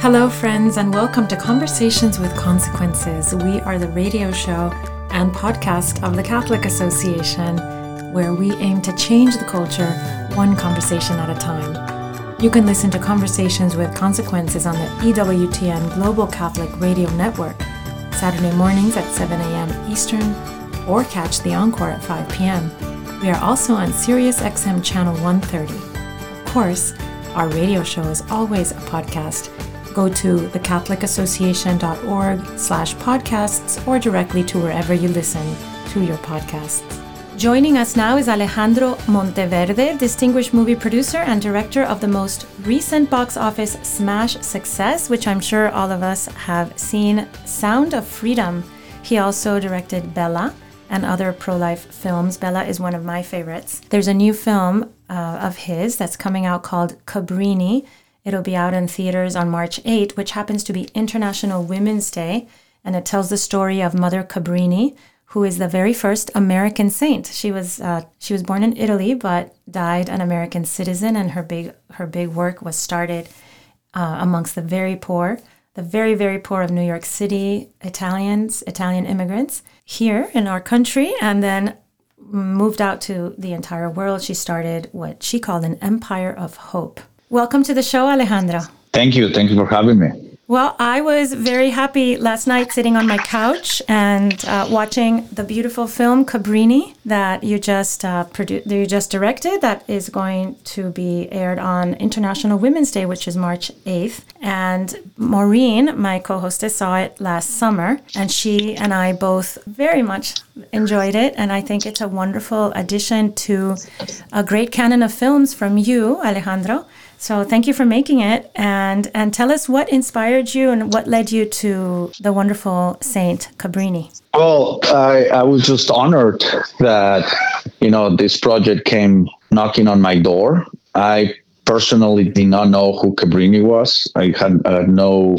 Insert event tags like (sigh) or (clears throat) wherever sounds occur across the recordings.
Hello, friends, and welcome to Conversations with Consequences. We are the radio show and podcast of the Catholic Association, where we aim to change the culture one conversation at a time. You can listen to Conversations with Consequences on the EWTN Global Catholic Radio Network, Saturday mornings at 7 a.m. Eastern, or catch the encore at 5 p.m. We are also on Sirius XM Channel 130. Of course, our radio show is always a podcast go to thecatholicassociation.org slash podcasts or directly to wherever you listen to your podcasts. Joining us now is Alejandro Monteverde, distinguished movie producer and director of the most recent box office smash success, which I'm sure all of us have seen, Sound of Freedom. He also directed Bella and other pro life films. Bella is one of my favorites. There's a new film uh, of his that's coming out called Cabrini It'll be out in theaters on March 8, which happens to be International Women's Day, and it tells the story of Mother Cabrini, who is the very first American saint. She was uh, she was born in Italy, but died an American citizen, and her big her big work was started uh, amongst the very poor, the very very poor of New York City, Italians, Italian immigrants here in our country, and then moved out to the entire world. She started what she called an empire of hope. Welcome to the show, Alejandro. Thank you. Thank you for having me. Well, I was very happy last night sitting on my couch and uh, watching the beautiful film Cabrini that you just uh, produ- you just directed. That is going to be aired on International Women's Day, which is March eighth. And Maureen, my co-hostess, saw it last summer, and she and I both very much enjoyed it. And I think it's a wonderful addition to a great canon of films from you, Alejandro. So thank you for making it, and and tell us what inspired you and what led you to the wonderful Saint Cabrini. Well, I, I was just honored that you know this project came knocking on my door. I personally did not know who Cabrini was. I had uh, no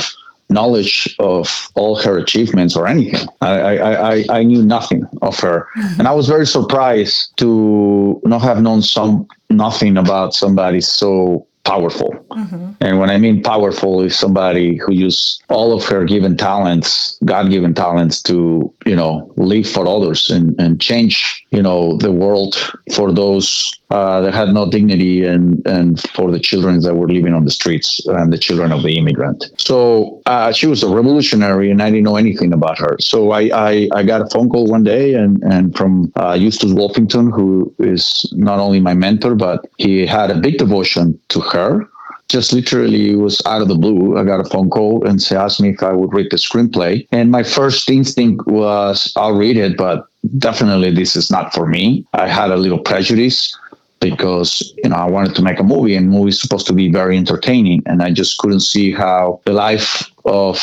knowledge of all her achievements or anything. I, I, I, I knew nothing of her. Mm-hmm. And I was very surprised to not have known some nothing about somebody so powerful. Mm-hmm. And when I mean powerful is somebody who used all of her given talents, God given talents to, you know, live for others and, and change, you know, the world for those uh, that had no dignity and, and for the children that were living on the streets and the children of the immigrant. So uh, she was a revolutionary and I didn't know anything about her. So I, I, I got a phone call one day and, and from uh, Eustace Wolfington, who is not only my mentor, but he had a big devotion to her just literally it was out of the blue. I got a phone call and she asked me if I would read the screenplay. And my first instinct was, I'll read it, but definitely this is not for me. I had a little prejudice because you know I wanted to make a movie and movie is supposed to be very entertaining and I just couldn't see how the life of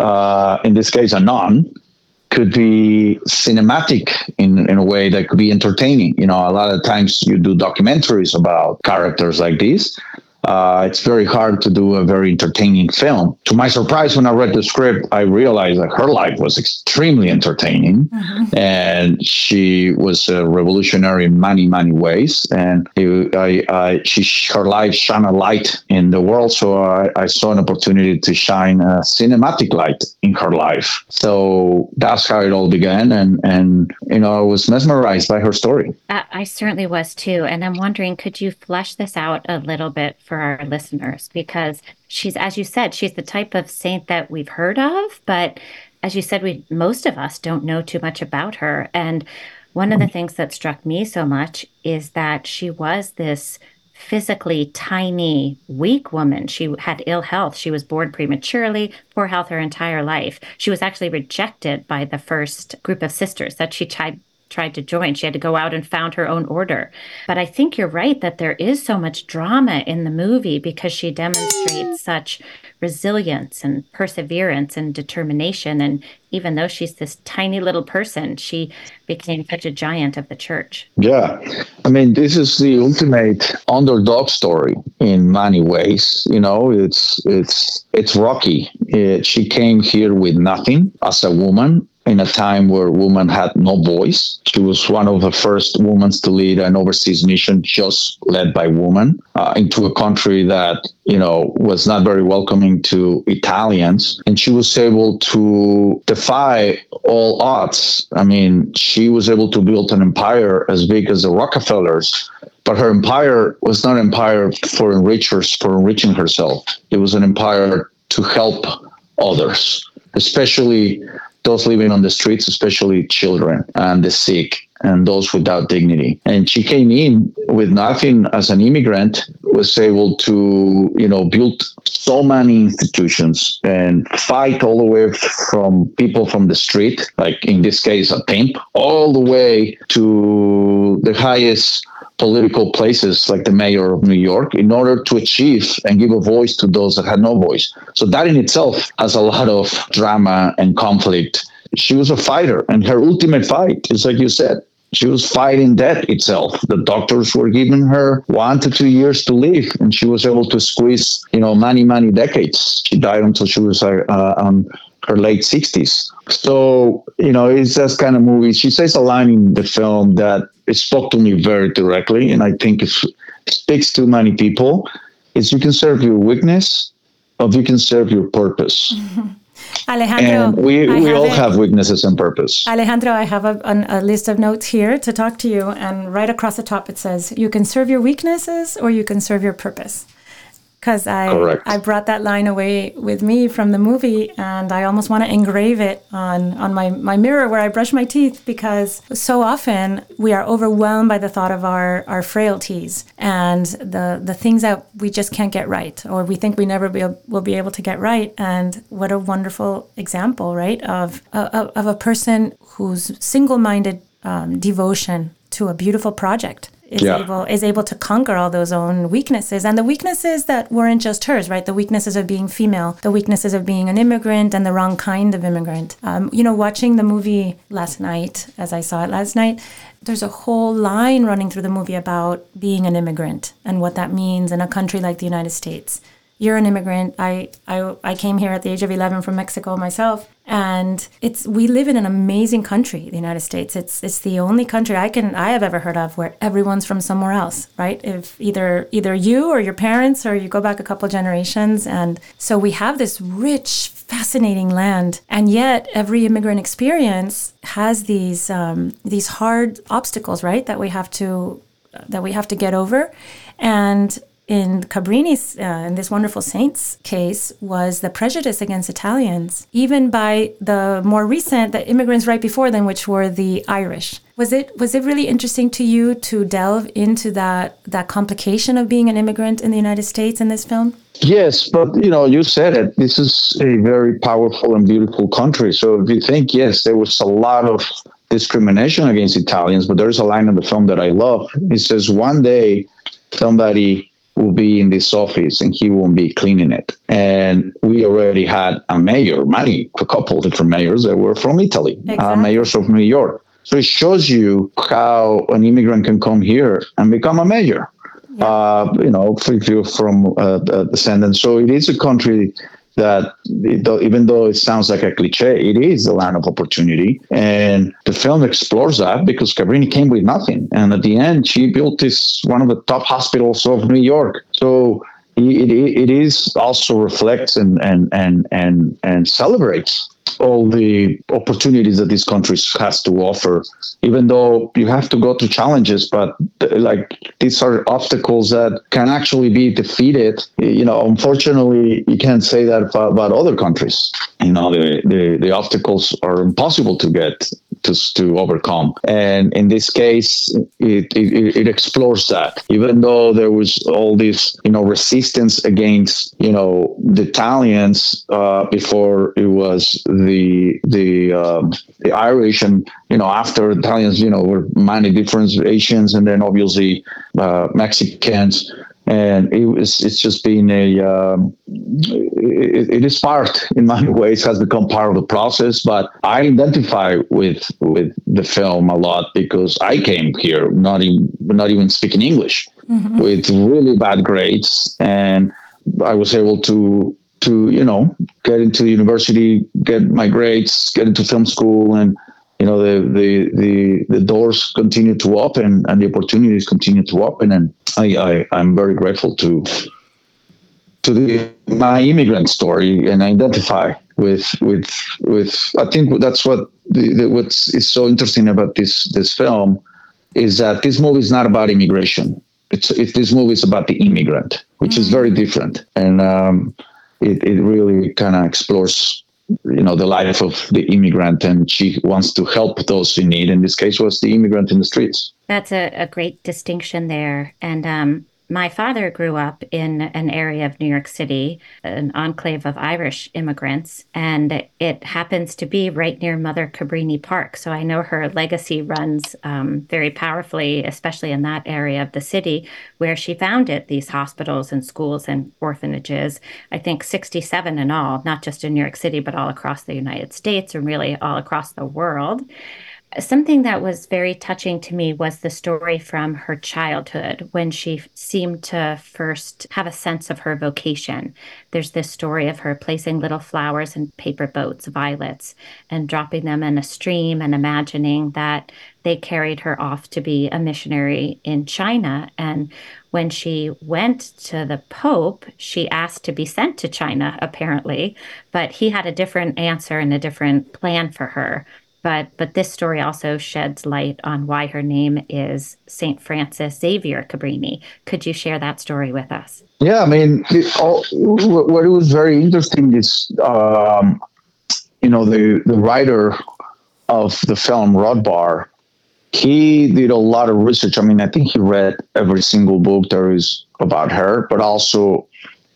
uh, in this case a nun could be cinematic in, in a way that could be entertaining. You know, a lot of times you do documentaries about characters like this, uh, it's very hard to do a very entertaining film. To my surprise, when I read the script, I realized that her life was extremely entertaining, mm-hmm. and she was a revolutionary in many, many ways. And it, I, I, she, her life shone a light in the world, so I, I saw an opportunity to shine a cinematic light in her life. So that's how it all began, and and you know, I was mesmerized by her story. I, I certainly was too, and I'm wondering, could you flesh this out a little bit? For our listeners because she's, as you said, she's the type of saint that we've heard of, but as you said, we most of us don't know too much about her. And one of the things that struck me so much is that she was this physically tiny, weak woman. She had ill health. She was born prematurely, poor health her entire life. She was actually rejected by the first group of sisters that she tried tried to join. She had to go out and found her own order. But I think you're right that there is so much drama in the movie because she demonstrates such resilience and perseverance and determination. And even though she's this tiny little person, she became such a giant of the church. Yeah. I mean, this is the ultimate underdog story in many ways. You know, it's it's it's Rocky. It, she came here with nothing as a woman in a time where women had no voice. She was one of the first women to lead an overseas mission just led by women uh, into a country that, you know, was not very welcoming to Italians. And she was able to defy all odds. I mean, she was able to build an empire as big as the Rockefellers but her empire was not an empire for enrichers for enriching herself it was an empire to help others especially those living on the streets especially children and the sick and those without dignity and she came in with nothing as an immigrant was able to you know build so many institutions and fight all the way from people from the street like in this case a pimp all the way to the highest political places like the mayor of New York in order to achieve and give a voice to those that had no voice. So that in itself has a lot of drama and conflict. She was a fighter, and her ultimate fight is like you said. She was fighting death itself. The doctors were giving her one to two years to live, and she was able to squeeze, you know, many, many decades. She died until she was uh, uh on her late 60s. So, you know, it's that kind of movie. She says a line in the film that it spoke to me very directly, and I think it speaks to many people. Is you can serve your weakness or you can serve your purpose. (laughs) Alejandro, and we, we all have weaknesses and purpose. Alejandro, I have a, a, list of notes here to talk to you, and right across the top it says, You can serve your weaknesses or you can serve your purpose because I Correct. I brought that line away with me from the movie, and I almost want to engrave it on on my my mirror where I brush my teeth because so often we are overwhelmed by the thought of our our frailties and the the things that we just can't get right, or we think we never be, will be able to get right. And what a wonderful example, right, of of, of a person whose single minded um, devotion to a beautiful project is yeah. able is able to conquer all those own weaknesses. And the weaknesses that weren't just hers right? The weaknesses of being female the weaknesses of being an immigrant and the wrong kind of immigrant. Um, you know watching the movie last night as i saw it last night there's a whole line running through the movie about being an immigrant and what that means in a country like the united states you're an immigrant. I, I, I came here at the age of 11 from Mexico myself. And it's we live in an amazing country, the United States. It's it's the only country I can I have ever heard of where everyone's from somewhere else, right? If either either you or your parents or you go back a couple generations, and so we have this rich, fascinating land, and yet every immigrant experience has these um, these hard obstacles, right? That we have to that we have to get over, and in Cabrini's, uh, in this wonderful saint's case, was the prejudice against Italians, even by the more recent, the immigrants right before them, which were the Irish. Was it was it really interesting to you to delve into that that complication of being an immigrant in the United States in this film? Yes, but you know, you said it. This is a very powerful and beautiful country. So if you think, yes, there was a lot of discrimination against Italians, but there's a line in the film that I love. It says, "One day, somebody." Will be in this office and he won't be cleaning it. And we already had a mayor, many, a couple different mayors that were from Italy, uh, exactly. uh, mayors of New York. So it shows you how an immigrant can come here and become a mayor. Yeah. Uh, you know, if you're from uh, descendants. So it is a country that even though it sounds like a cliche, it is a land of opportunity. And the film explores that because Cabrini came with nothing. And at the end, she built this one of the top hospitals of New York. So it, it is also reflects and, and, and, and, and celebrates all the opportunities that this country has to offer even though you have to go through challenges but like these are obstacles that can actually be defeated you know unfortunately you can't say that about other countries you know the, the, the obstacles are impossible to get to, to overcome. And in this case, it, it, it explores that. Even though there was all this, you know, resistance against, you know, the Italians uh, before it was the the um, the Irish, and you know, after Italians, you know, were many different Asians, and then obviously uh, Mexicans and it was it's just been a um, it, it is part in many (laughs) ways has become part of the process but i identify with with the film a lot because i came here not even not even speaking english mm-hmm. with really bad grades and i was able to to you know get into the university, get my grades, get into film school, and you know the the the, the doors continue to open and the opportunities continue to open, and I, I I'm very grateful to to the, my immigrant story and identify with with with. I think that's what the, the, what's is so interesting about this this film is that this movie is not about immigration. It's it, this movie is about the immigrant, which mm-hmm. is very different, and um, it it really kind of explores you know the life of the immigrant and she wants to help those in need. In this case was the immigrant in the streets. That's a, a great distinction there. And um, my father grew up in an area of New York City, an enclave of Irish immigrants, and it happens to be right near Mother Cabrini Park. So I know her legacy runs um, very powerfully, especially in that area of the city where she founded these hospitals and schools and orphanages. I think 67 in all, not just in New York City, but all across the United States and really all across the world something that was very touching to me was the story from her childhood when she seemed to first have a sense of her vocation. There's this story of her placing little flowers in paper boats, violets, and dropping them in a stream and imagining that they carried her off to be a missionary in China. And when she went to the Pope, she asked to be sent to China, apparently, but he had a different answer and a different plan for her but but this story also sheds light on why her name is Saint Francis Xavier Cabrini. Could you share that story with us? Yeah, I mean, what was very interesting is, um, you know, the the writer of the film Rod Barr, he did a lot of research. I mean, I think he read every single book there is about her, but also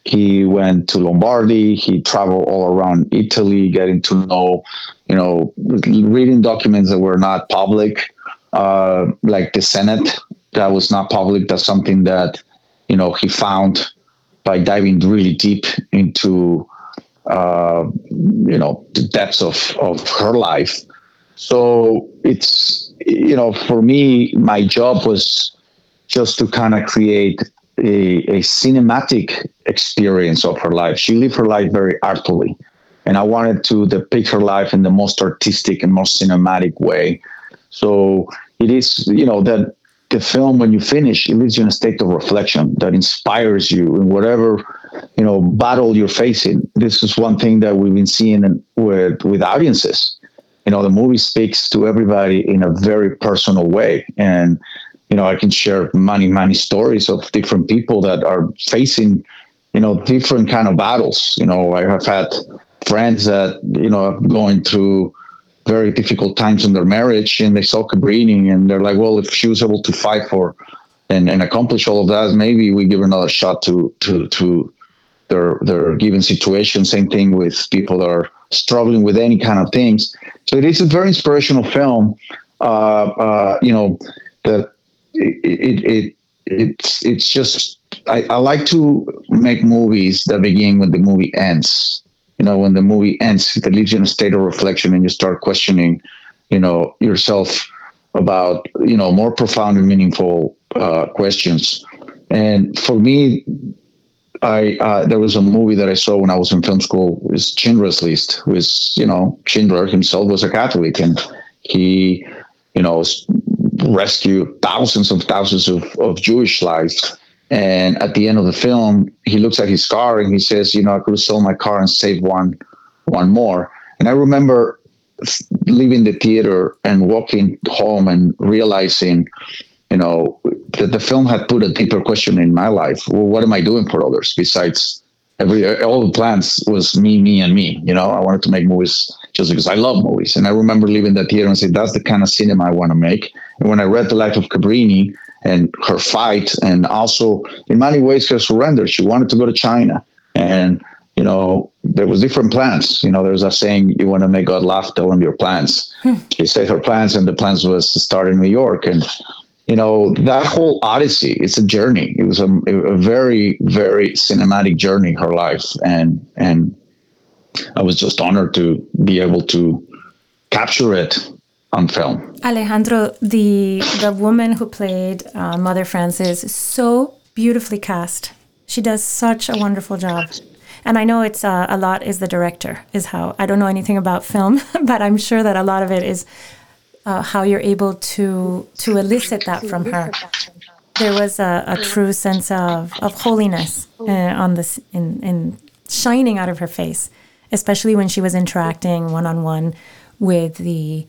he went to Lombardy. He traveled all around Italy, getting to know, you know, reading documents that were not public, uh, like the Senate that was not public. That's something that, you know, he found by diving really deep into, uh, you know, the depths of, of her life. So it's, you know, for me, my job was just to kind of create a, a cinematic experience of her life. She lived her life very artfully. And I wanted to depict her life in the most artistic and most cinematic way. So it is, you know, that the film, when you finish, it leaves you in a state of reflection that inspires you in whatever, you know, battle you're facing. This is one thing that we've been seeing with, with audiences. You know, the movie speaks to everybody in a very personal way. And you know, I can share many, many stories of different people that are facing, you know, different kind of battles. You know, I have had friends that, you know, going through very difficult times in their marriage and they saw Cabrini and they're like, well, if she was able to fight for and, and accomplish all of that, maybe we give another shot to, to, to their, their given situation. Same thing with people that are struggling with any kind of things. So it is a very inspirational film. Uh, uh, you know, that it, it, it's it's just I, I like to make movies that begin when the movie ends. You know, when the movie ends, it leaves you in a state of reflection, and you start questioning, you know, yourself about you know more profound and meaningful uh, questions. And for me, I uh, there was a movie that I saw when I was in film school. Was Schindler's List. Who is you know Schindler himself was a Catholic, and he you know rescue thousands of thousands of, of Jewish lives. And at the end of the film, he looks at his car and he says, "You know, I could have sold my car and saved one, one more." And I remember leaving the theater and walking home and realizing, you know, that the film had put a deeper question in my life. Well, what am I doing for others besides every all the plans was me, me, and me. You know, I wanted to make movies just because I love movies. And I remember leaving that theater and saying, that's the kind of cinema I want to make. And when I read The Life of Cabrini and her fight, and also in many ways her surrender, she wanted to go to China. And, you know, there was different plans. You know, there's a saying, you want to make God laugh, tell him your plans. Hmm. She said her plans, and the plans was to start in New York. And you know that whole odyssey it's a journey it was a, a, very very cinematic journey her life and and i was just honored to be able to capture it on film. Alejandro the the woman who played uh, mother francis is so beautifully cast. She does such a wonderful job. And I know it's uh, a lot is the director is how I don't know anything about film, (laughs) but I'm sure that a lot of it is uh, how you're able to to elicit that from her. There was a, a true sense of of holiness uh, on this in in shining out of her face, especially when she was interacting one on one with the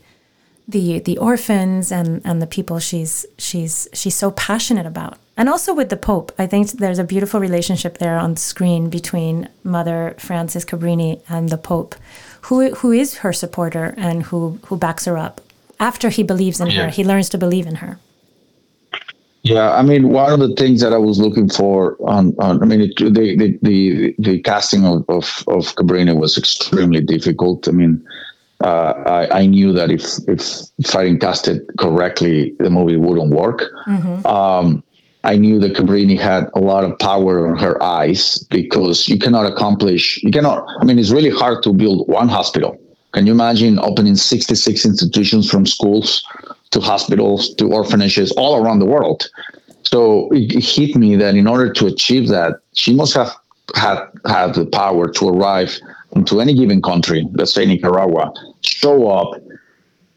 the the orphans and and the people she's she's she's so passionate about. And also with the pope i think there's a beautiful relationship there on the screen between mother frances cabrini and the pope who who is her supporter and who who backs her up. After he believes in yeah. her he learns to believe in her yeah i mean one of the things that i was looking for on, on i mean it, the, the the the casting of of, of cabrini was extremely difficult i mean uh, I, I, knew that if if if I didn't cast it correctly, the movie wouldn't work. Mm-hmm. Um, I knew that Cabrini had a lot of power in her eyes because you cannot accomplish, you cannot. I mean, it's really hard to build one hospital. Can you imagine opening 66 institutions from schools to hospitals to orphanages all around the world? So it, it hit me that in order to achieve that, she must have had had the power to arrive into any given country, let's say Nicaragua, show up,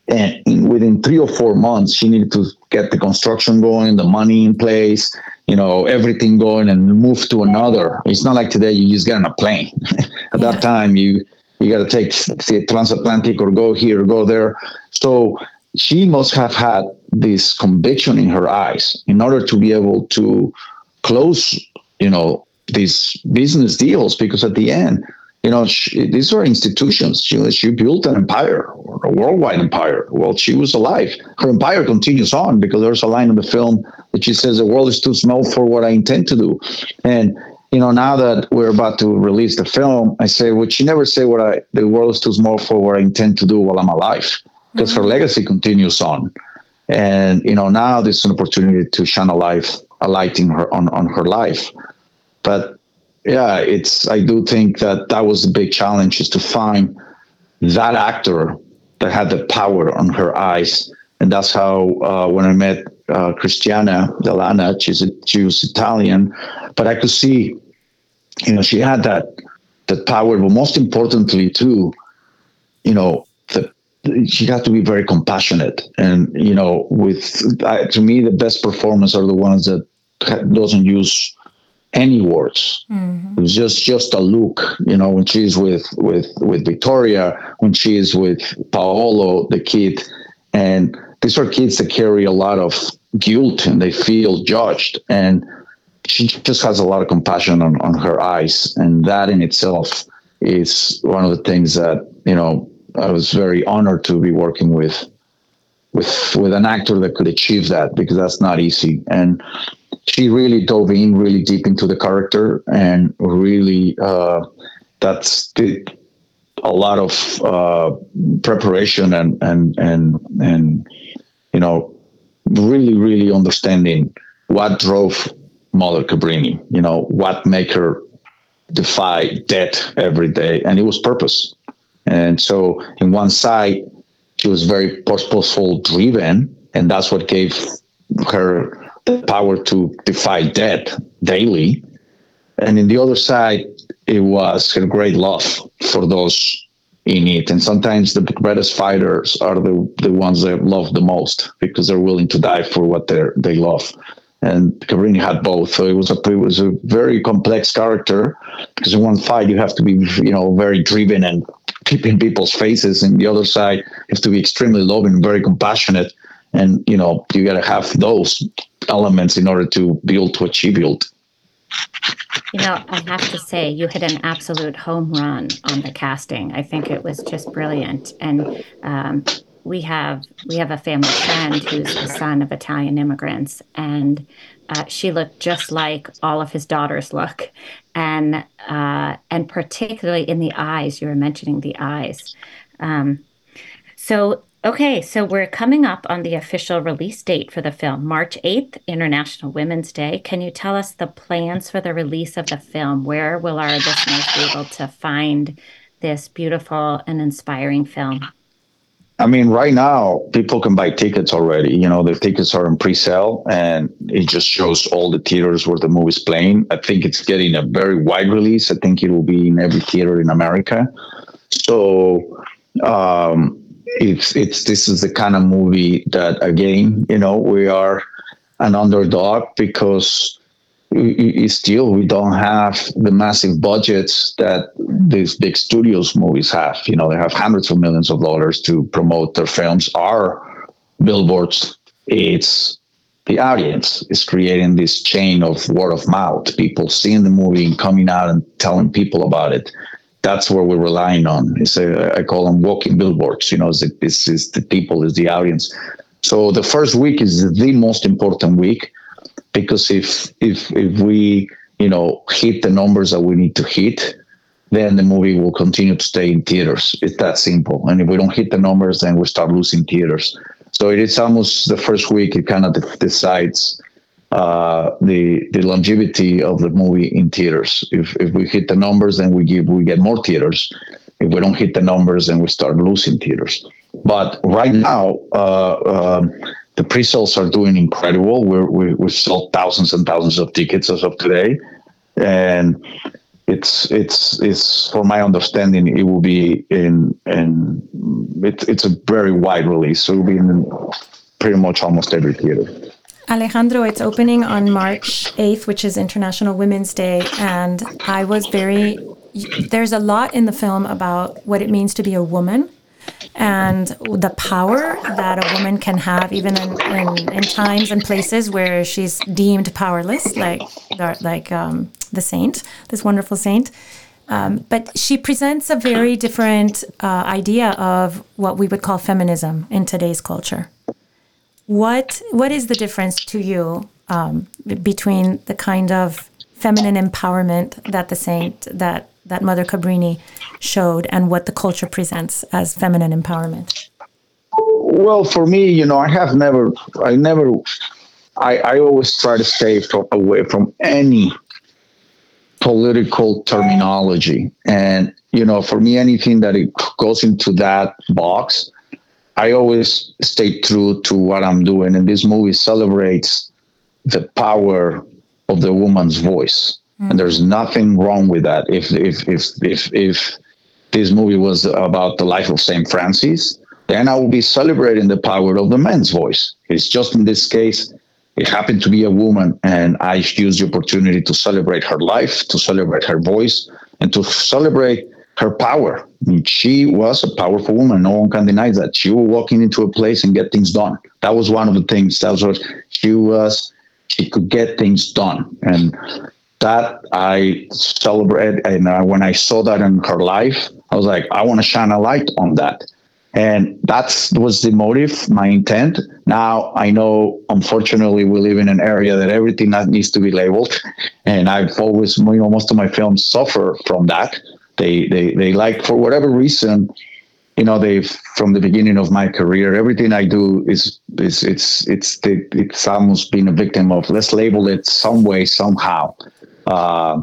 and within three or four months, she needed to get the construction going, the money in place, you know, everything going, and move to another. It's not like today you just get on a plane. (laughs) At that time, you you got to take the transatlantic or go here or go there. So she must have had this conviction in her eyes in order to be able to close, you know, these business deals because at the end you know, she, these are institutions. She, she built an empire, a worldwide empire. Well, she was alive. Her empire continues on because there's a line in the film that she says, "The world is too small for what I intend to do." And you know, now that we're about to release the film, I say, "Would she never say what I? The world is too small for what I intend to do while I'm alive?" Because her legacy continues on. And you know, now there's an opportunity to shine a light, a light in her on on her life. But yeah, it's. I do think that that was the big challenge is to find that actor that had the power on her eyes, and that's how uh, when I met uh, Cristiana Dell'Anna, she's a, she was Italian, but I could see, you know, she had that that power, but most importantly too, you know, she has to be very compassionate and you know with uh, to me the best performers are the ones that doesn't use any words. Mm-hmm. It was just just a look, you know, when she's with with with Victoria, when she is with Paolo, the kid, and these are kids that carry a lot of guilt and they feel judged, and she just has a lot of compassion on, on her eyes, and that in itself is one of the things that you know I was very honored to be working with with with an actor that could achieve that because that's not easy and she really dove in really deep into the character and really uh, that's did a lot of uh, preparation and and and and you know really really understanding what drove Mother Cabrini. You know what make her defy death every day, and it was purpose. And so, in one side, she was very purposeful driven, and that's what gave her the power to defy death daily. And in the other side, it was her great love for those in it. And sometimes the greatest fighters are the, the ones that love the most because they're willing to die for what they they love. And Cabrini had both, so it was a it was a very complex character because in one fight you have to be you know very driven and keeping people's faces, and the other side you have to be extremely loving, very compassionate, and you know you got to have those elements in order to build what she built. You know, I have to say, you hit an absolute home run on the casting. I think it was just brilliant, and um, we have we have a family friend who's the son of Italian immigrants, and uh, she looked just like all of his daughters look, and uh, and particularly in the eyes. You were mentioning the eyes. Um, so Okay, so we're coming up on the official release date for the film, March 8th, International Women's Day. Can you tell us the plans for the release of the film? Where will our listeners be able to find this beautiful and inspiring film? I mean, right now people can buy tickets already. You know, the tickets are in pre-sale, and it just shows all the theaters where the movie's playing. I think it's getting a very wide release. I think it will be in every theater in America. So um, it's it's this is the kind of movie that again, you know, we are an underdog because still we don't have the massive budgets that these big studios movies have. You know, they have hundreds of millions of dollars to promote their films. Our billboards, it's the audience is creating this chain of word of mouth. People seeing the movie and coming out and telling people about it. That's where we're relying on. It's a, I call them walking billboards. You know, this is the people, is the audience. So the first week is the most important week because if if if we you know hit the numbers that we need to hit then the movie will continue to stay in theaters. It's that simple. And if we don't hit the numbers then we start losing theaters. So it is almost the first week it kind of decides uh, the the longevity of the movie in theaters. If if we hit the numbers then we give we get more theaters. If we don't hit the numbers then we start losing theaters. But right now uh, um, the pre-sales are doing incredible. We're, we we sold thousands and thousands of tickets as of today, and it's it's it's for my understanding it will be in in it's it's a very wide release, so it will be in pretty much almost every theater. Alejandro, it's opening on March 8th, which is International Women's Day. And I was very, there's a lot in the film about what it means to be a woman and the power that a woman can have even in, in, in times and places where she's deemed powerless like like um, the saint this wonderful saint. Um, but she presents a very different uh, idea of what we would call feminism in today's culture. What what is the difference to you um, between the kind of feminine empowerment that the saint that that Mother Cabrini showed and what the culture presents as feminine empowerment? Well, for me, you know, I have never, I never, I, I always try to stay from, away from any political terminology. And, you know, for me, anything that it goes into that box, I always stay true to what I'm doing. And this movie celebrates the power of the woman's voice. Mm. And there's nothing wrong with that. If if if if if this movie was about the life of Saint Francis, then I would be celebrating the power of the man's voice. It's just in this case, it happened to be a woman, and I used the opportunity to celebrate her life, to celebrate her voice, and to celebrate her power. I mean, she was a powerful woman. No one can deny that. She was walking into a place and get things done. That was one of the things. That was what she was. She could get things done, and that I celebrate. And uh, when I saw that in her life, I was like, I want to shine a light on that. And that was the motive, my intent. Now I know, unfortunately, we live in an area that everything that needs to be labeled, and I've always, you know, most of my films suffer from that. They, they, they like for whatever reason, you know, they've from the beginning of my career, everything I do is is it's it's it's almost been a victim of let's label it some way somehow. Uh,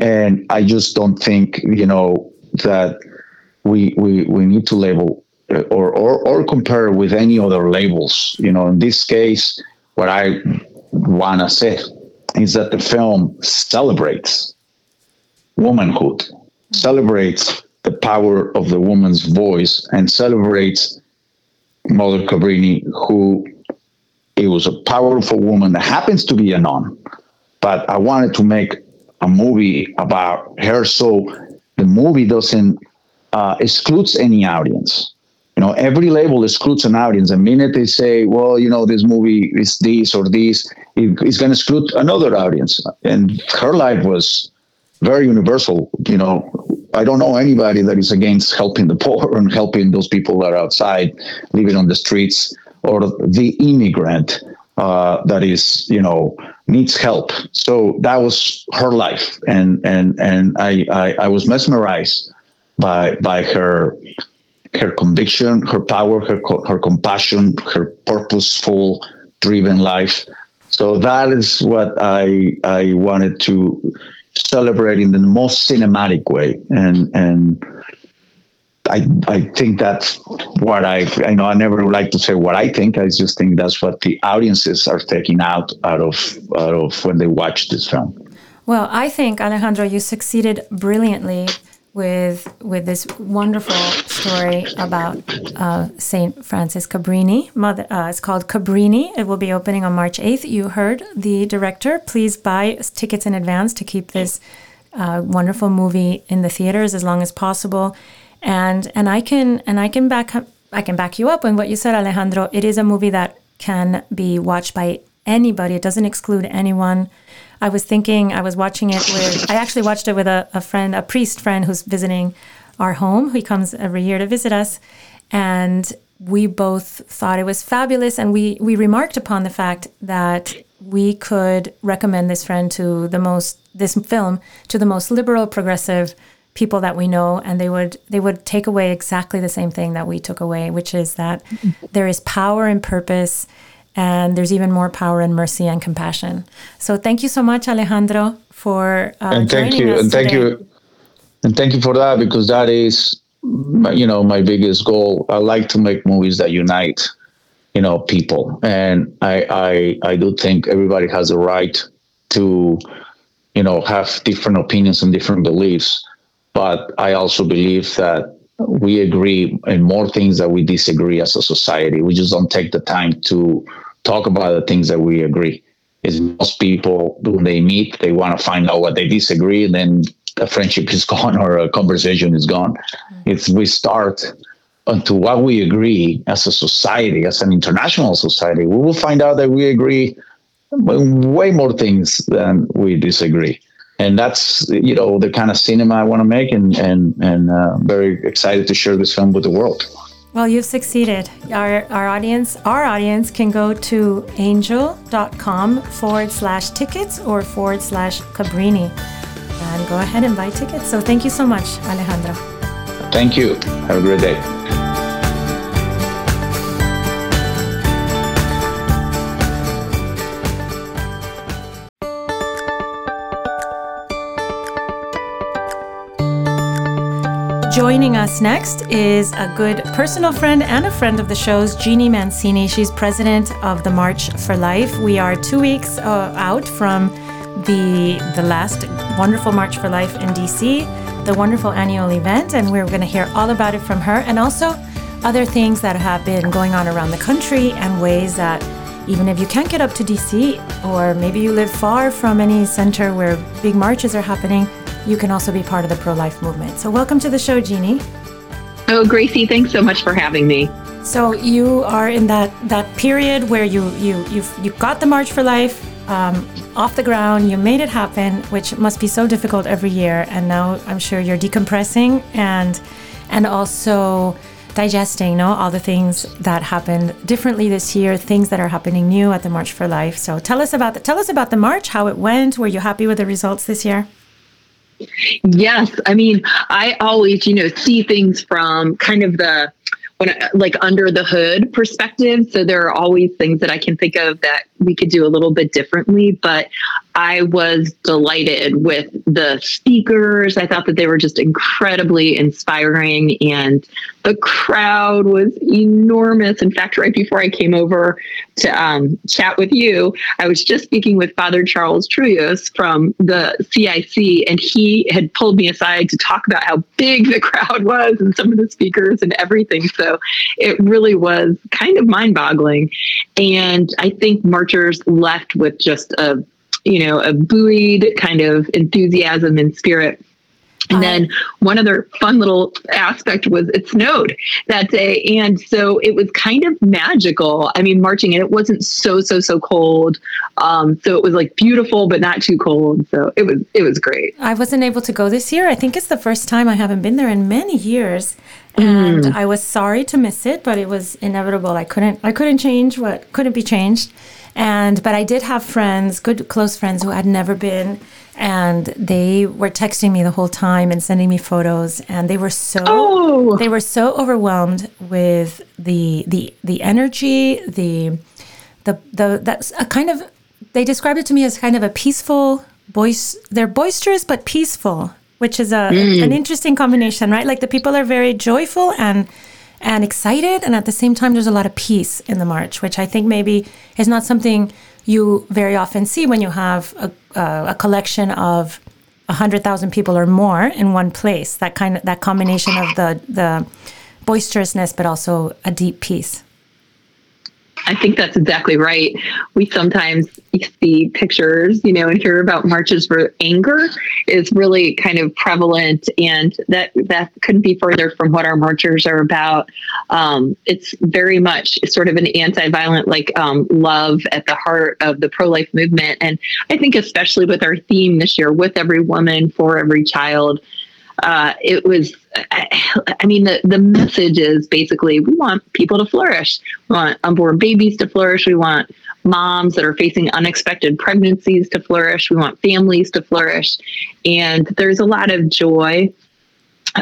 and I just don't think, you know, that we, we, we need to label uh, or, or, or compare with any other labels. You know, in this case, what I want to say is that the film celebrates womanhood, celebrates the power of the woman's voice, and celebrates Mother Cabrini, who it was a powerful woman that happens to be a nun, but I wanted to make a movie about her so the movie doesn't uh, excludes any audience. You know, every label excludes an audience. The minute they say, well, you know, this movie is this or this, it, it's going to exclude another audience. And her life was very universal. You know, I don't know anybody that is against helping the poor (laughs) and helping those people that are outside living on the streets or the immigrant uh, that is, you know, needs help. So that was her life, and and and I I, I was mesmerized by by her her conviction, her power, her her compassion, her purposeful, driven life. So that is what I I wanted to celebrate in the most cinematic way, and and I, I think that's what I, I know I never like to say what I think. I just think that's what the audiences are taking out out of out of when they watch this film. Well, I think Alejandro, you succeeded brilliantly with with this wonderful story about uh, Saint Francis Cabrini. Mother, uh, it's called Cabrini. It will be opening on March eighth. You heard the director. Please buy tickets in advance to keep this uh, wonderful movie in the theaters as long as possible. And and I can and I can back up, I can back you up on what you said, Alejandro. It is a movie that can be watched by anybody. It doesn't exclude anyone. I was thinking, I was watching it with, I actually watched it with a, a friend, a priest friend who's visiting our home. He comes every year to visit us. And we both thought it was fabulous. And we, we remarked upon the fact that we could recommend this friend to the most, this film to the most liberal, progressive people that we know and they would they would take away exactly the same thing that we took away which is that there is power and purpose and there's even more power in mercy and compassion. So thank you so much, Alejandro, for uh, and thank you and thank you and thank you for that because that is you know my biggest goal. I like to make movies that unite you know people, and I I I do think everybody has a right to you know have different opinions and different beliefs, but I also believe that we agree and more things that we disagree as a society. We just don't take the time to talk about the things that we agree. Is most people when they meet, they want to find out what they disagree, and then a friendship is (laughs) gone or a conversation is gone. Mm-hmm. It's we start onto what we agree as a society, as an international society. We will find out that we agree way more things than we disagree and that's you know the kind of cinema I want to make, and and and uh, very excited to share this film with the world. Well, you've succeeded. Our, our audience, our audience can go to angel.com forward slash tickets or forward slash Cabrini and go ahead and buy tickets. So thank you so much, Alejandro. Thank you. Have a great day. Joining us next is a good personal friend and a friend of the show's, Jeanne Mancini. She's president of the March for Life. We are two weeks uh, out from the the last wonderful March for Life in DC, the wonderful annual event, and we're going to hear all about it from her, and also other things that have been going on around the country and ways that even if you can't get up to DC, or maybe you live far from any center where big marches are happening you can also be part of the pro life movement. So, welcome to the show, Jeanne. Oh, Grazie, thanks so much for having me. So you are in that that period where you you you've you got the March for Life um, off the ground. You made it happen, which must be so difficult every year. And now I'm sure you're decompressing and and also digesting, no, all the things that happened differently this year, things that are happening new at the March for Life. So tell us about the, tell us about the march, how it went. Were you happy with the results this year? Yes. I mean, I always, you know, see things from kind of the when like under the hood perspective. So there are always things that I can think of that we could do a little bit differently. But I was delighted with the speakers. I thought that they were just incredibly inspiring, and the crowd was enormous. In fact, right before I came over to um, chat with you, I was just speaking with Father Charles Trullols from the CIC, and he had pulled me aside to talk about how big the crowd was and some of the speakers and everything. So it really was kind of mind boggling. And I think marchers left with just a you know, a buoyed kind of enthusiasm and spirit. And then one other fun little aspect was it snowed that day. And so it was kind of magical. I mean, marching and it wasn't so, so, so cold. Um, so it was like beautiful, but not too cold. So it was, it was great. I wasn't able to go this year. I think it's the first time I haven't been there in many years. And mm. I was sorry to miss it, but it was inevitable. I couldn't, I couldn't change what couldn't be changed. And but I did have friends, good close friends who had never been and they were texting me the whole time and sending me photos and they were so oh. they were so overwhelmed with the the the energy, the the the that's a kind of they described it to me as kind of a peaceful voice they're boisterous but peaceful which is a mm. an interesting combination, right? Like the people are very joyful and and excited, and at the same time, there's a lot of peace in the march, which I think maybe is not something you very often see when you have a, uh, a collection of hundred thousand people or more in one place. That kind of that combination of the the boisterousness, but also a deep peace. I think that's exactly right. We sometimes see pictures, you know, and hear about marches where anger is really kind of prevalent, and that that couldn't be further from what our marchers are about. Um, it's very much sort of an anti-violent, like um, love at the heart of the pro-life movement, and I think especially with our theme this year, with every woman for every child uh, it was, I, mean, the, the message is basically we want people to flourish. We want unborn babies to flourish. We want moms that are facing unexpected pregnancies to flourish. We want families to flourish. And there's a lot of joy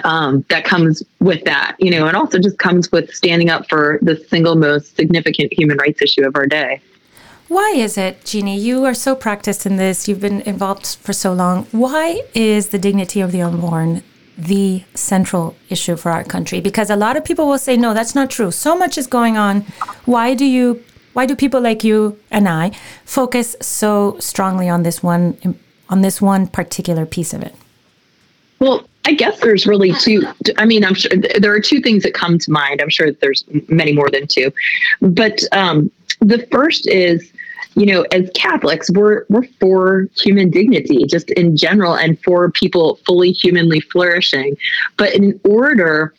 um, that comes with that, you know, and also just comes with standing up for the single most significant human rights issue of our day. Why is it, Jeanne? You are so practiced in this. You've been involved for so long. Why is the dignity of the unborn the central issue for our country? Because a lot of people will say, no, that's not true. So much is going on. Why do you? Why do people like you and I focus so strongly on this one on this one particular piece of it? Well, I guess there's really two. I mean, I'm sure there are two things that come to mind. I'm sure there's many more than two, but um, the first is you know, as Catholics, we're we're for human dignity, just in general, and for people fully humanly flourishing. But in order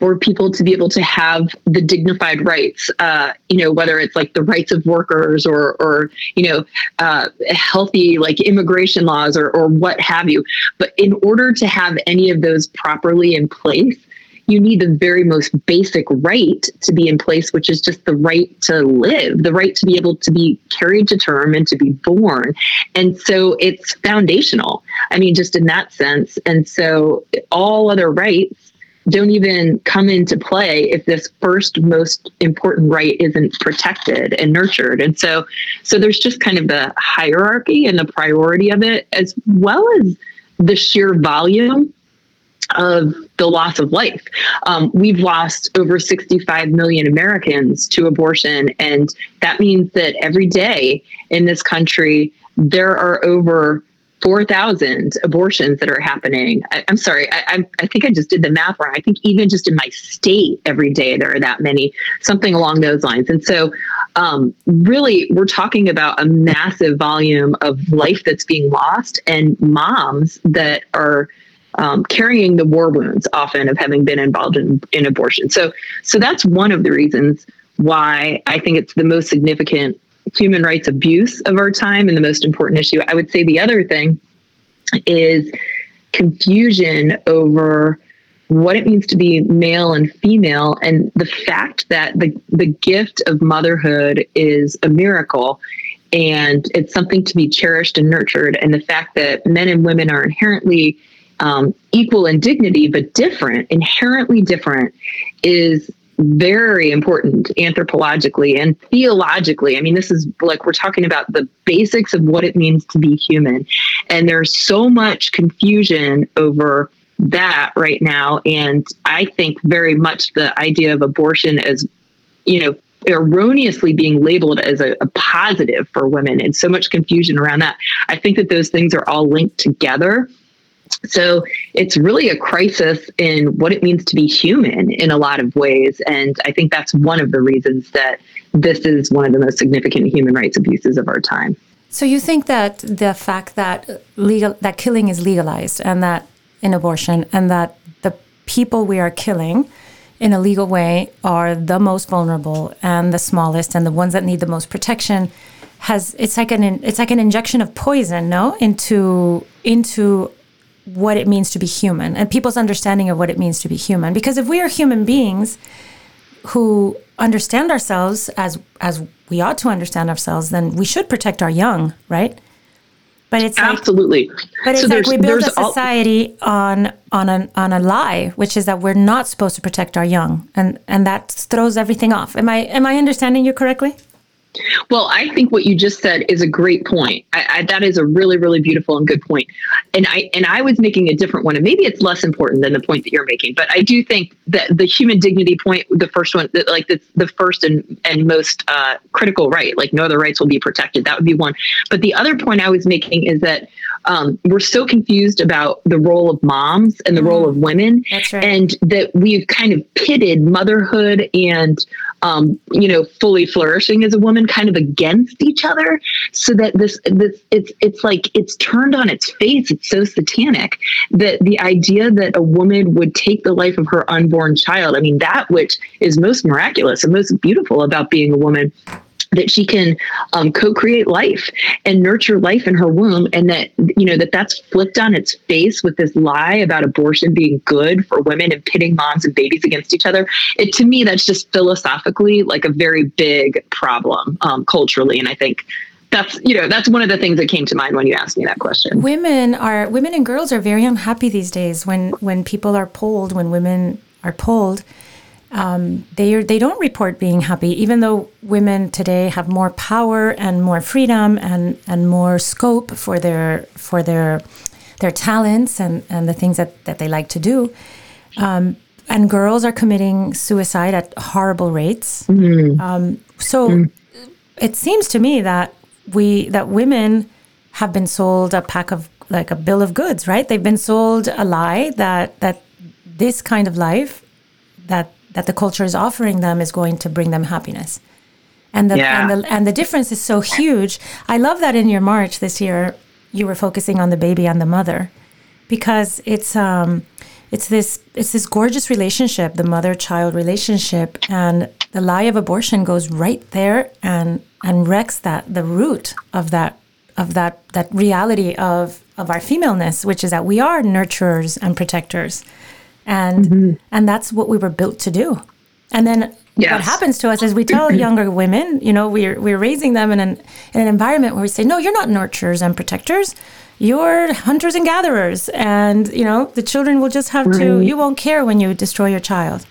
for people to be able to have the dignified rights, uh, you know, whether it's like the rights of workers or, or you know, uh, healthy like immigration laws or, or what have you. But in order to have any of those properly in place, you need the very most basic right to be in place, which is just the right to live, the right to be able to be carried to term and to be born. And so it's foundational. I mean, just in that sense. And so all other rights don't even come into play if this first most important right isn't protected and nurtured and so so there's just kind of the hierarchy and the priority of it as well as the sheer volume of the loss of life. Um, we've lost over 65 million Americans to abortion. And that means that every day in this country, there are over 4,000 abortions that are happening. I, am sorry, I, I, I, think I just did the math wrong. I think even just in my state, every day there are that many, something along those lines. And so, um, really, we're talking about a massive volume of life that's being lost and moms that are um, carrying the war wounds often of having been involved in, in abortion. So, so that's one of the reasons why I think it's the most significant human rights abuse of our time and the most important issue. I would say the other thing is confusion over what it means to be male and female and the fact that the the gift of motherhood is a miracle and it's something to be cherished and nurtured and the fact that men and women are inherently um, equal in dignity, but different, inherently different, is very important anthropologically and theologically. I mean, this is like we're talking about the basics of what it means to be human. And there's so much confusion over that right now. And I think very much the idea of abortion as, you know, erroneously being labeled as a, a, positive for women and so much confusion around that. I think that those things are all linked together so it's really a crisis in what it means to be human in a lot of ways. And I think that's one of the reasons that this is one of the most significant human rights abuses of our time. So you think that the fact that legal that killing is legalized and that in abortion and that the people we are killing in a legal way are the most vulnerable and the smallest and the ones that need the most protection has it's like an it's like an injection of poison no into into what it means to be human and people's understanding of what it means to be human. Because if we are human beings who understand ourselves as as we ought to understand ourselves, then we should protect our young, right? But it's absolutely. Like, but it's so like we build a society all... on on a on a lie, which is that we're not supposed to protect our young, and and that throws everything off. Am I am I understanding you correctly? Well, I think what you just said is a great point. I, I, that is a really, really beautiful and good point. And I and I was making a different one, and maybe it's less important than the point that you're making. But I do think that the human dignity point, the first one, that like the, the first and and most uh, critical right, like no other rights will be protected. That would be one. But the other point I was making is that um, we're so confused about the role of moms and the mm. role of women, right. and that we've kind of pitted motherhood and um, you know fully flourishing as a woman kind of against each other, so that this this it's it's like it's turned on its face. It's so satanic that the idea that a woman would take the life of her unborn child. I mean, that which is most miraculous and most beautiful about being a woman that she can um, co-create life and nurture life in her womb and that you know that that's flipped on its face with this lie about abortion being good for women and pitting moms and babies against each other. It to me that's just philosophically like a very big problem um, culturally and i think that's you know that's one of the things that came to mind when you asked me that question. Women are women and girls are very unhappy these days when when people are polled when women are polled um, they they don't report being happy, even though women today have more power and more freedom and and more scope for their for their their talents and and the things that that they like to do. Um, and girls are committing suicide at horrible rates. Mm-hmm. Um, so mm-hmm. it seems to me that we that women have been sold a pack of like a bill of goods, right? They've been sold a lie that that this kind of life that that the culture is offering them is going to bring them happiness. And the, yeah. and the and the difference is so huge. I love that in your march this year you were focusing on the baby and the mother because it's um it's this it's this gorgeous relationship, the mother-child relationship and the lie of abortion goes right there and and wrecks that the root of that of that that reality of of our femaleness, which is that we are nurturers and protectors and mm-hmm. and that's what we were built to do and then yes. what happens to us is we tell (clears throat) younger women you know we're we're raising them in an in an environment where we say no you're not nurturers and protectors you're hunters and gatherers and you know the children will just have right. to you won't care when you destroy your child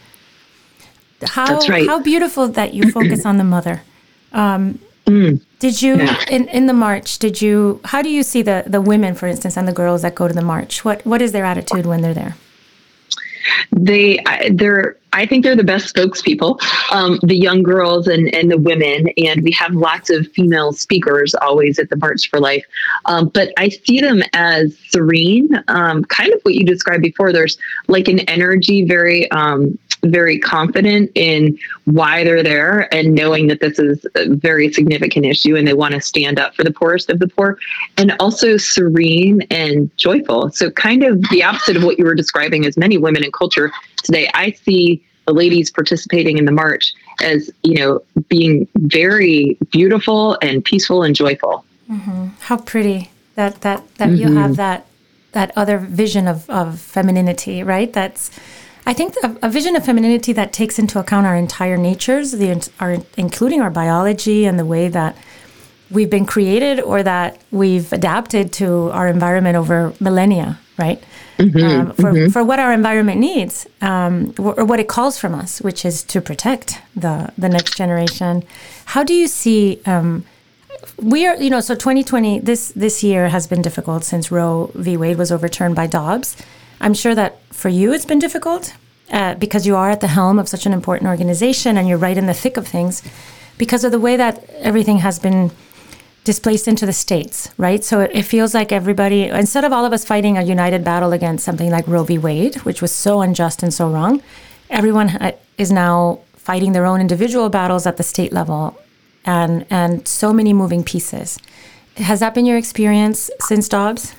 how That's right. how beautiful that you focus on the mother um, mm. did you yeah. in, in the march did you how do you see the the women for instance and the girls that go to the march what what is their attitude when they're there they they're I think they're the best spokespeople, um, the young girls and, and the women. And we have lots of female speakers always at the March for Life. Um, but I see them as serene, um, kind of what you described before. There's like an energy, very um, very confident in why they're there and knowing that this is a very significant issue and they want to stand up for the poorest of the poor and also serene and joyful. So, kind of the opposite of what you were describing as many women in culture today. I see the ladies participating in the march as, you know, being very beautiful and peaceful and joyful. Mm-hmm. How pretty that, that, that mm-hmm. you have that, that other vision of, of femininity, right? That's, I think a, a, vision of femininity that takes into account our entire natures, the our, including our biology and the way that we've been created or that we've adapted to our environment over millennia, right? Mm-hmm, um, for, mm-hmm. for what our environment needs um, or what it calls from us, which is to protect the, the next generation. How do you see? Um, we are, you know, so 2020, this, this year has been difficult since Roe v. Wade was overturned by Dobbs. I'm sure that for you it's been difficult uh, because you are at the helm of such an important organization and you're right in the thick of things because of the way that everything has been displaced into the states, right? So it, it, feels like everybody, instead of all of us fighting a united battle against something like Roe v. Wade, which was so unjust and so wrong, everyone is now fighting their own individual battles at the state level and and so many moving pieces. Has that been your experience since Dobbs?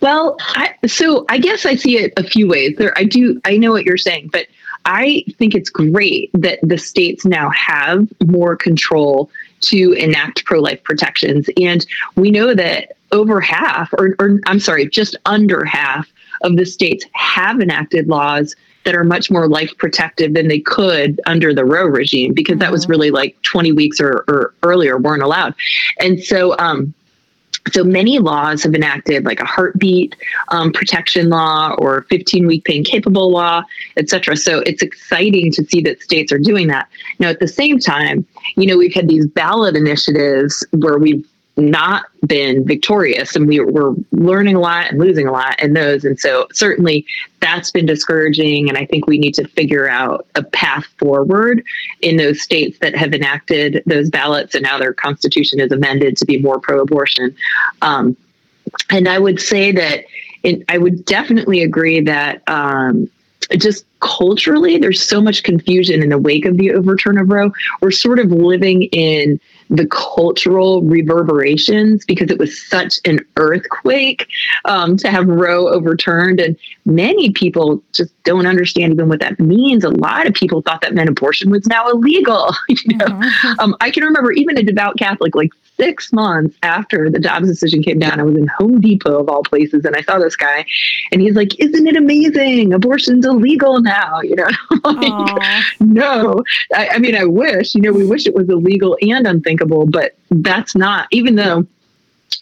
Well, I, so I guess I see it a few ways. There, I do. I know what you're saying, but I think it's great that the states now have more control to enact pro-life protections, and we know that over half, or, or I'm sorry, just under half of the states have enacted laws that are much more life protective than they could under the Roe regime because that was mm-hmm. really like 20 weeks or, or earlier weren't allowed. And so, um, so many laws have enacted like a heartbeat um, protection law or 15 week pain capable law et cetera. So it's exciting to see that states are doing that. Now at the same time you know we've had these ballot initiatives where we've not been victorious and we were learning a lot and losing a lot in those. And so certainly that's been discouraging and i think we need to figure out a path forward in those states that have enacted those ballots and now their constitution is amended to be more pro-abortion. Um, and i would say that it, i would definitely agree that um, just culturally, there's so much confusion in the wake of the overturn of Roe. We're sort of living in the cultural reverberations because it was such an earthquake um, to have Roe overturned. And many people just don't understand even what that means. A lot of people thought that meant abortion was now illegal. (laughs) you know? Mm-hmm. Um, I can remember even a devout Catholic like six months after the Dobbs decision came down, I was in Home Depot of all places, and I saw this guy, and he's like, "Isn't it amazing? Abortion's illegal now." (laughs) You know, like, no. I, I mean, I wish. You know, we wish it was illegal and unthinkable, but that's not. Even though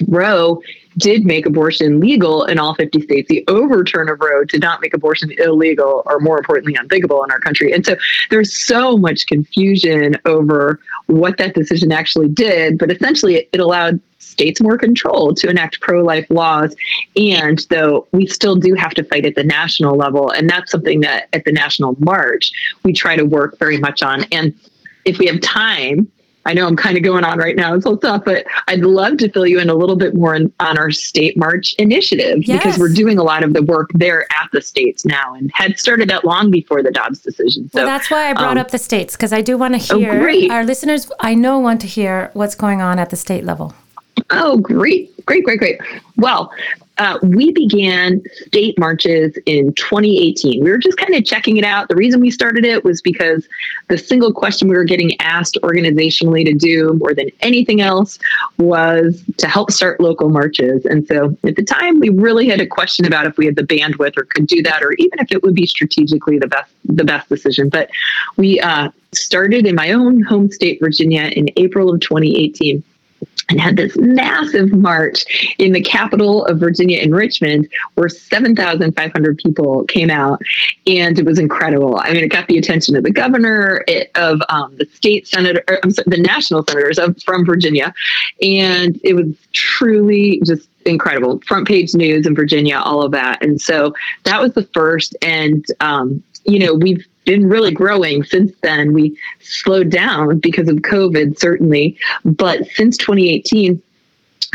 Roe did make abortion legal in all 50 states. The overturn of Roe did not make abortion illegal or more importantly unthinkable in our country. And so there's so much confusion over what that decision actually did, but essentially it, allowed states more control to enact pro-life laws and though we still do have to fight at the national level and that's something that at the national march we try to work very much on and if we have time I know I'm kind of going on right now. It's all tough, but I'd love to fill you in a little bit more in, on our state march initiative yes. because we're doing a lot of the work there at the states now and had started that long before the Dobbs decision. So well, that's why I brought um, up the states because I do want to oh, hear oh, our listeners. I know want to hear what's going on at the state level. Oh, great. Great, great, great. Well, uh, we began state marches in 2018. We were just kind of checking it out. The reason we started it was because the single question we were getting asked organizationally to do more than anything else was to help start local marches. And so at the time, we really had a question about if we had the bandwidth or could do that, or even if it would be strategically the best the best decision. But we uh, started in my own home state, Virginia, in April of 2018 and had this massive march in the capital of Virginia in Richmond where 7,500 people came out and it was incredible. I mean, it got the attention of the governor it, of um, the state senator, or, sorry, the national senators of, from Virginia. And it was truly just incredible. Front page news in Virginia, all of that. And so that was the first. And, um, you know, we've been really growing since then. We slowed down because of COVID, certainly, but since 2018,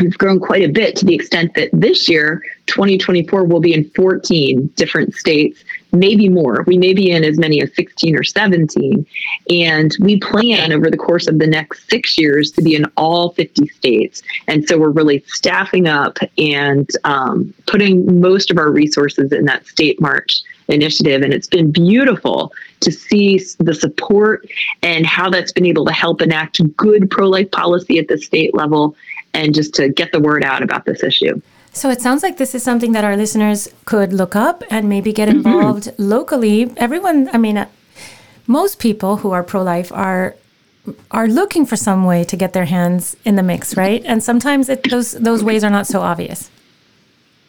we've grown quite a bit to the extent that this year, 2024, will be in 14 different states, maybe more. We may be in as many as 16 or 17. And we plan over the course of the next six years to be in all 50 states. And so we're really staffing up and um, putting most of our resources in that state march initiative. And it's been beautiful to see the support and how that's been able to help enact good pro life policy at the state level and just to get the word out about this issue. So it sounds like this is something that our listeners could look up and maybe get mm-hmm. involved mm-hmm. locally. Everyone, I mean, uh, most people who are pro life are are looking for some way to get their hands in the mix, right? And sometimes it, those those ways are not so obvious.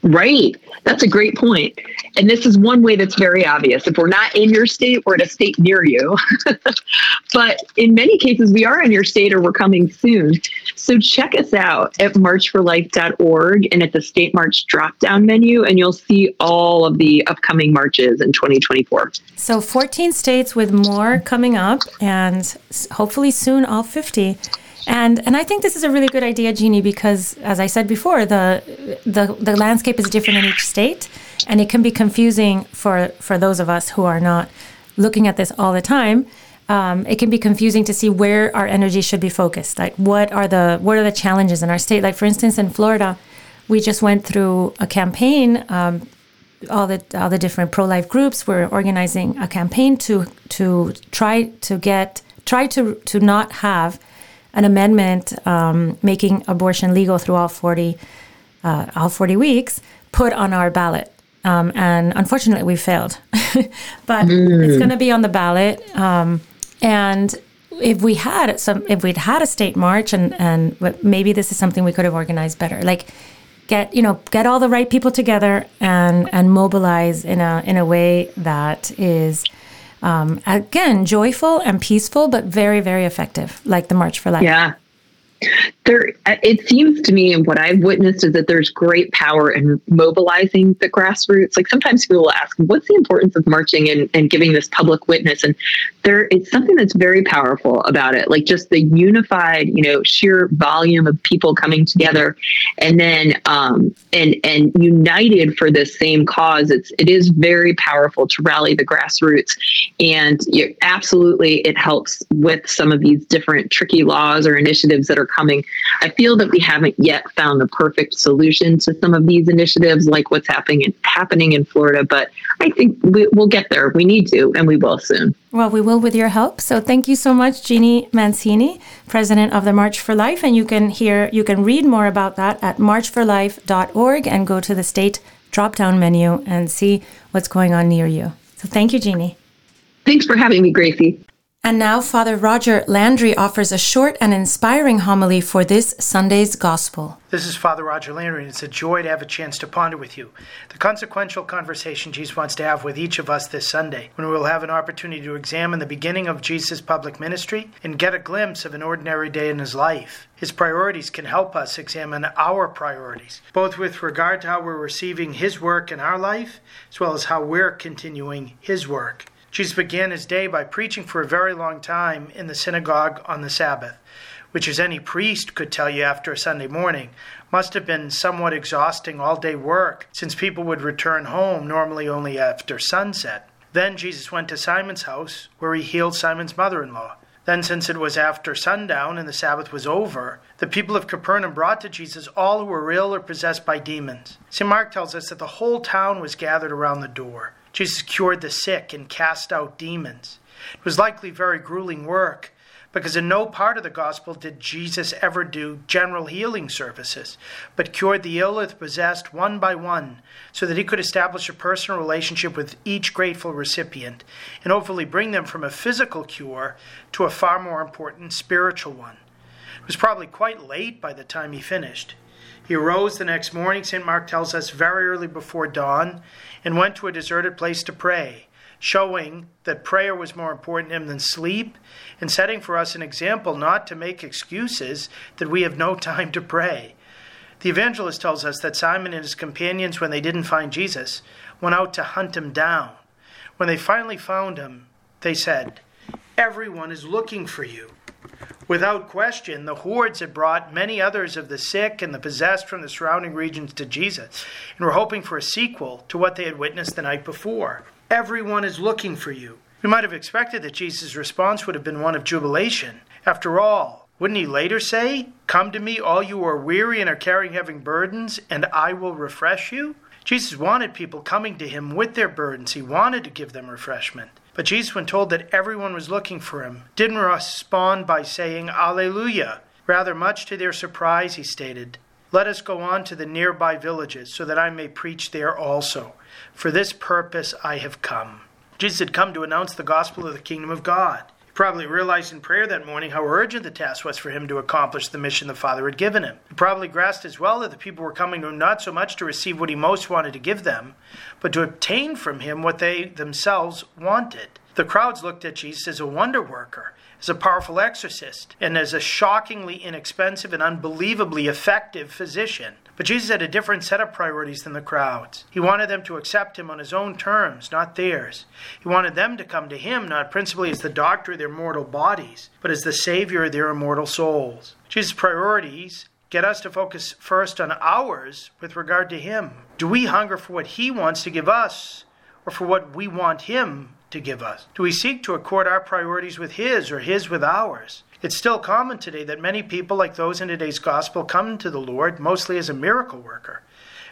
Right. That's a great point. And this is one way that's very obvious. If we're not in your state, we're at a state near you. (laughs) but in many cases, we are in your state or we're coming soon. So check us out at marchforlife.org and at the State March drop down menu, and you'll see all of the upcoming marches in 2024. So 14 states with more coming up, and hopefully soon all 50. And and I think this is a really good idea, Jeanne, because as I said before, the the the landscape is different in each state, and it can be confusing for for those of us who are not looking at this all the time. Um, it can be confusing to see where our energy should be focused. Like, what are the what are the challenges in our state? Like, for instance, in Florida, we just went through a campaign. Um, all the all the different pro life groups were organizing a campaign to to try to get try to to not have an amendment um, making abortion legal through all 40, uh, all 40 weeks put on our ballot. Um, and unfortunately, we failed. (laughs) but mm. it's going to be on the ballot. Um, and if we had some, if we'd had a state march, and and maybe this is something we could have organized better, like get you know get all the right people together and and mobilize in a in a way that is um, again joyful and peaceful, but very very effective, like the March for Life. Yeah, there it seems to me and what i've witnessed is that there's great power in mobilizing the grassroots. Like sometimes people ask what's the importance of marching and, and giving this public witness? And there is something that's very powerful about it like just the unified you know sheer volume of people coming together and then um and and united for this same cause. It's it is very powerful to rally the grassroots. And you, absolutely it helps with some of these different tricky laws or initiatives that are coming. I feel that we haven't yet found the perfect solution to some of these initiatives, like what's happening in, happening in Florida. But I think we, will get there. We need to, and we will soon. Well, we will with your help. So thank you so much, Jeanne Mancini, president of the March for Life, and you can hear you can read more about that at marchforlife.org and go to the state drop down menu and see what's going on near you. So thank you, Jeanne. Thanks for having me, Grazie. And now Father Roger Landry offers a short and inspiring homily for this Sunday's Gospel. This is Father Roger Landry, and it's a joy to have a chance to ponder with you the consequential conversation Jesus wants to have with each of us this Sunday, when we will have an opportunity to examine the beginning of Jesus' public ministry and get a glimpse of an ordinary day in his life. His priorities can help us examine our priorities, both with regard to how we're receiving his work in our life, as well as how we're continuing his work. Jesus began his day by preaching for a very long time in the synagogue on the Sabbath, which, as any priest could tell you after a Sunday morning, must have been somewhat exhausting all day work, since people would return home normally only after sunset. Then Jesus went to Simon's house, where he healed Simon's mother in law. Then, since it was after sundown and the Sabbath was over, the people of Capernaum brought to Jesus all who were ill or possessed by demons. St. Mark tells us that the whole town was gathered around the door. Jesus cured the sick and cast out demons. It was likely very grueling work because in no part of the gospel did Jesus ever do general healing services, but cured the ill or the possessed one by one so that he could establish a personal relationship with each grateful recipient and hopefully bring them from a physical cure to a far more important spiritual one. It was probably quite late by the time he finished. He arose the next morning, St. Mark tells us, very early before dawn, and went to a deserted place to pray, showing that prayer was more important to him than sleep, and setting for us an example not to make excuses that we have no (laughs) time to pray. The evangelist tells us that Simon and his companions, when they didn't find Jesus, went out to hunt him down. When they finally found him, they said, Everyone is looking for you. Without question, the hordes had brought many others of the sick and the possessed from the surrounding regions to Jesus and were hoping for a sequel to what they had witnessed the night before. Everyone is looking for you. We might have expected that Jesus' response would have been one of jubilation. After all, wouldn't he later say, Come to me, all you who are weary and are carrying heavy burdens, and I will refresh you? Jesus wanted people coming to him with their burdens. He wanted to give them refreshment. But Jesus, when told that everyone was looking for him, didn't respond by saying, Alleluia. Rather, much to their surprise, he stated, Let us go on to the nearby villages, so that I may preach there also. For this purpose I have come. Jesus had come to announce the gospel of the kingdom of God probably realized in prayer that morning how urgent the task was for him to accomplish the mission the Father had given him. He probably grasped as well that the people were coming to him not so much to receive what he most wanted to give them, but to obtain from him what they themselves wanted. The crowds looked at Jesus as a wonder worker, as a powerful exorcist, and as a shockingly inexpensive and unbelievably effective physician. But Jesus had a different set of priorities than the crowds. He wanted them to accept him on his own terms, not theirs. He wanted them to come to him not principally as the doctor of their mortal bodies, but as the savior of their immortal souls. Jesus' priorities get us to focus first on ours with regard to him. Do we hunger for what he wants to give us, or for what we want him to give us? Do we seek to accord our priorities with his or his with ours? It's still common today that many people, like those in today's gospel, come to the Lord mostly as a miracle worker,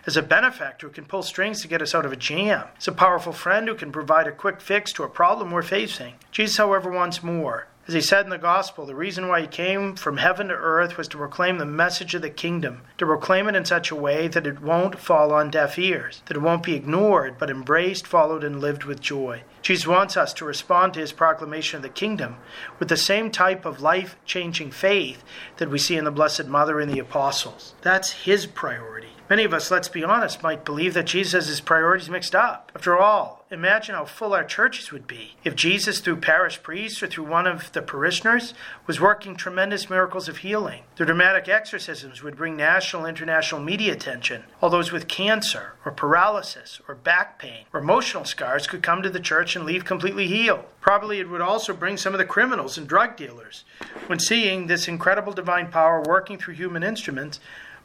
as a benefactor who can pull strings to get us out of a jam, as a powerful friend who can provide a quick fix to a problem we're facing. Jesus, however, wants more. As he said in the gospel, the reason why he came from heaven to earth was to proclaim the message of the kingdom, to proclaim it in such a way that it won't fall on deaf ears, that it won't be ignored, but embraced, followed, and lived with joy. Jesus wants us to respond to his proclamation of the kingdom with the same type of life changing faith that we see in the Blessed Mother and the apostles. That's his priority. Many of us, let's be honest, might believe that Jesus has his priorities mixed up. After all, imagine how full our churches would be if Jesus, through parish priests or through one of the parishioners, was working tremendous miracles of healing. The dramatic exorcisms would bring national and international media attention. All those with cancer or paralysis or back pain or emotional scars could come to the church and leave completely healed. Probably it would also bring some of the criminals and drug dealers, when seeing this incredible divine power working through human instruments,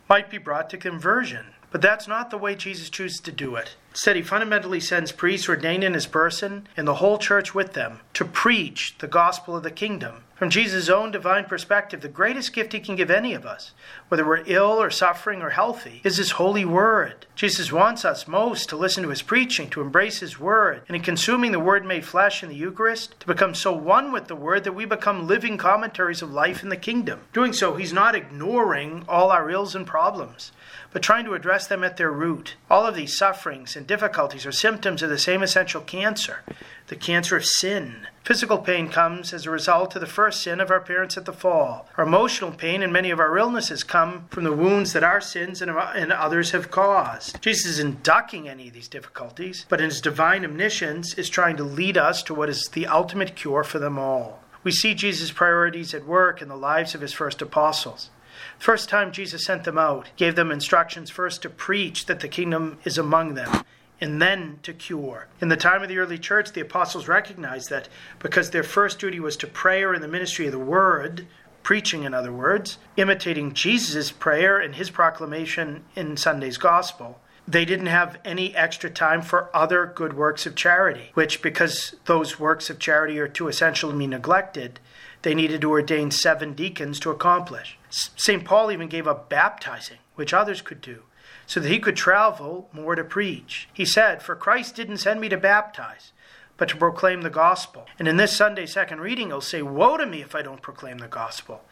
might be brought to conversion. But that's not the way Jesus chooses to do it. Instead, he fundamentally sends priests ordained in his person and the whole church with them to preach the gospel of the kingdom. From Jesus' own divine perspective, the greatest gift he can give any of us, whether we're ill or suffering or healthy, is his holy word. Jesus wants us most to listen to his preaching, to embrace his word, and in consuming the word made flesh in the Eucharist, to become so one with the word that we become living commentaries of life in the kingdom. Doing so, he's not ignoring all our ills and problems but trying to address them at their root. All of these sufferings and difficulties are symptoms of the same essential cancer, the cancer of sin. Physical pain comes as a result of the first sin of our parents at the fall. Our emotional pain and many of our illnesses come from the wounds that our sins and, others have caused. Jesus isn't ducking any of these difficulties, but in his divine omniscience is trying to lead us to what is the ultimate cure for them all. We see Jesus' priorities at work in the lives of his first apostles. First time Jesus sent them out, gave them instructions first to preach that the kingdom is among them, and then to cure. In the time of the early church, the apostles recognized that because their first duty was to prayer and the ministry of the word, preaching in other words, imitating Jesus' prayer and his proclamation in Sunday's gospel, they didn't have any extra time for other good works of charity, which, because those works of charity are too essential to be neglected, they needed to ordain seven deacons to accomplish. St. Paul even gave up baptizing, which others could do, so that he could travel more to preach. He said, For Christ didn't send me to baptize, but to proclaim the gospel. And in this Sunday second reading, he'll say, Woe to me if I don't proclaim the gospel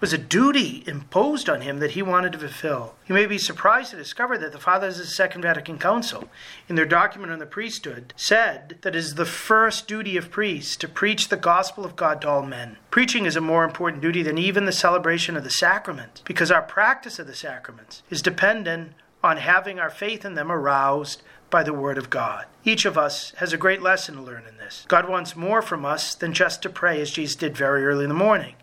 was a duty imposed on him that he wanted to fulfill. You may be surprised to discover that the Fathers of the Second Vatican Council, in their document on the priesthood, said that it is the first duty of priests to preach the gospel of God to all men. Preaching is a more important duty than even the celebration of the sacraments, because our practice of the sacraments is dependent on having our faith in them aroused by the Word of God. Each of us has a great lesson to learn in this. God wants more from us than just to pray as Jesus did very early in the morning.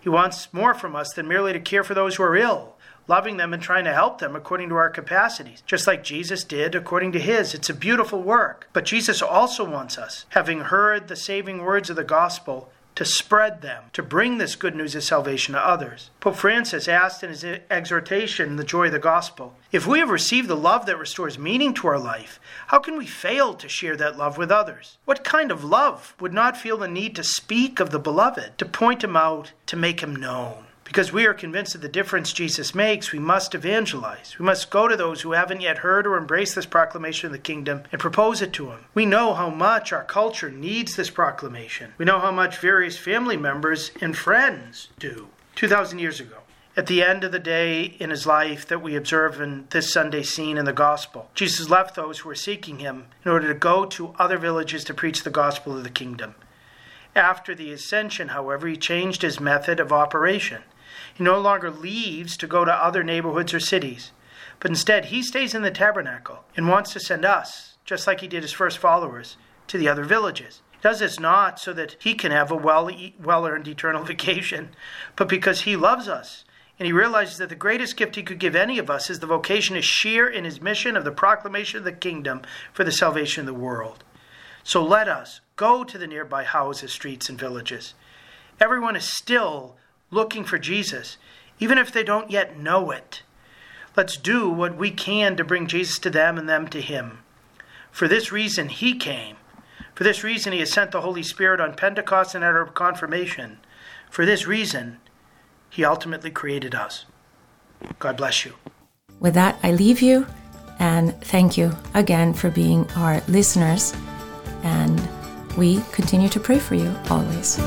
He wants more from us than merely to care for those who are ill, loving them and trying to help them according to our capacities, just like Jesus did according to his. It's a beautiful work. But Jesus also wants us, having heard the saving words of the gospel, to spread them, to bring this good news of salvation to others. Pope Francis asked in his exhortation, The Joy of the Gospel, if we have received the love that restores meaning to our life, how can we fail to share that love with others? What kind of love would not feel the need to speak of the beloved, to point him out, to make him known? Because we are convinced of the difference Jesus makes, we must evangelize. We must go to those who haven't yet heard or embraced this proclamation of the kingdom and propose it to them. We know how much our culture needs this proclamation. We know how much various family members and friends do. 2,000 years ago, at the end of the day in his life that we observe in this Sunday scene in the gospel. Jesus left those who were seeking him in order to go to other villages to preach the gospel of the kingdom. After the ascension, however, he changed his method of operation. He no longer leaves to go to other neighborhoods or cities, but instead he stays in the tabernacle and wants to send us, just like he did his first followers, to the other villages. He does this not so that he can have a well well earned eternal (laughs) vacation, but because he loves us and he realizes that the greatest gift he could give any of us is the vocation to share in his mission of the proclamation of the kingdom for the salvation of the world. So let us go to the nearby houses, streets, and villages. Everyone is still looking for Jesus, even if they don't yet know it. Let's do what we can to bring Jesus to them and them to him. For this reason, he came. For this reason, he has sent the Holy Spirit on Pentecost and at our confirmation. For this reason, he ultimately created us. God bless you. With that, I leave you and thank you again for being our listeners. And we continue to pray for you always.